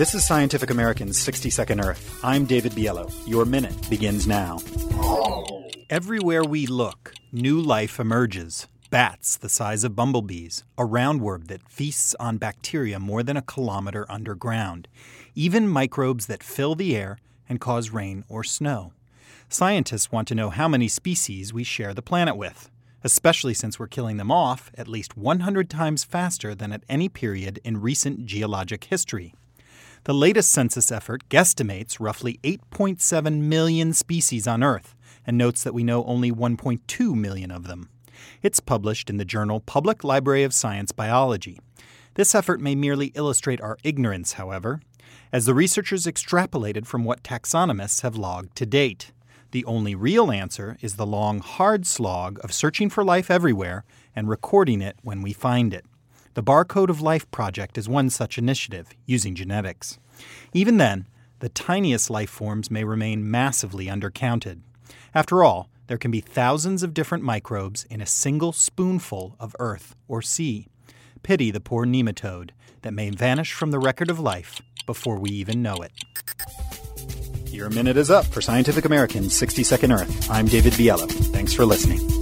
This is Scientific American's 60 Second Earth. I'm David Biello. Your minute begins now. Everywhere we look, new life emerges. Bats the size of bumblebees, a roundworm that feasts on bacteria more than a kilometer underground, even microbes that fill the air and cause rain or snow. Scientists want to know how many species we share the planet with, especially since we're killing them off at least 100 times faster than at any period in recent geologic history. The latest census effort guesstimates roughly 8.7 million species on Earth and notes that we know only 1.2 million of them. It's published in the journal Public Library of Science Biology. This effort may merely illustrate our ignorance, however, as the researchers extrapolated from what taxonomists have logged to date. The only real answer is the long, hard slog of searching for life everywhere and recording it when we find it. The Barcode of Life project is one such initiative, using genetics. Even then, the tiniest life forms may remain massively undercounted. After all, there can be thousands of different microbes in a single spoonful of earth or sea. Pity the poor nematode that may vanish from the record of life before we even know it. Your minute is up for Scientific American's 60 Second Earth. I'm David Biello. Thanks for listening.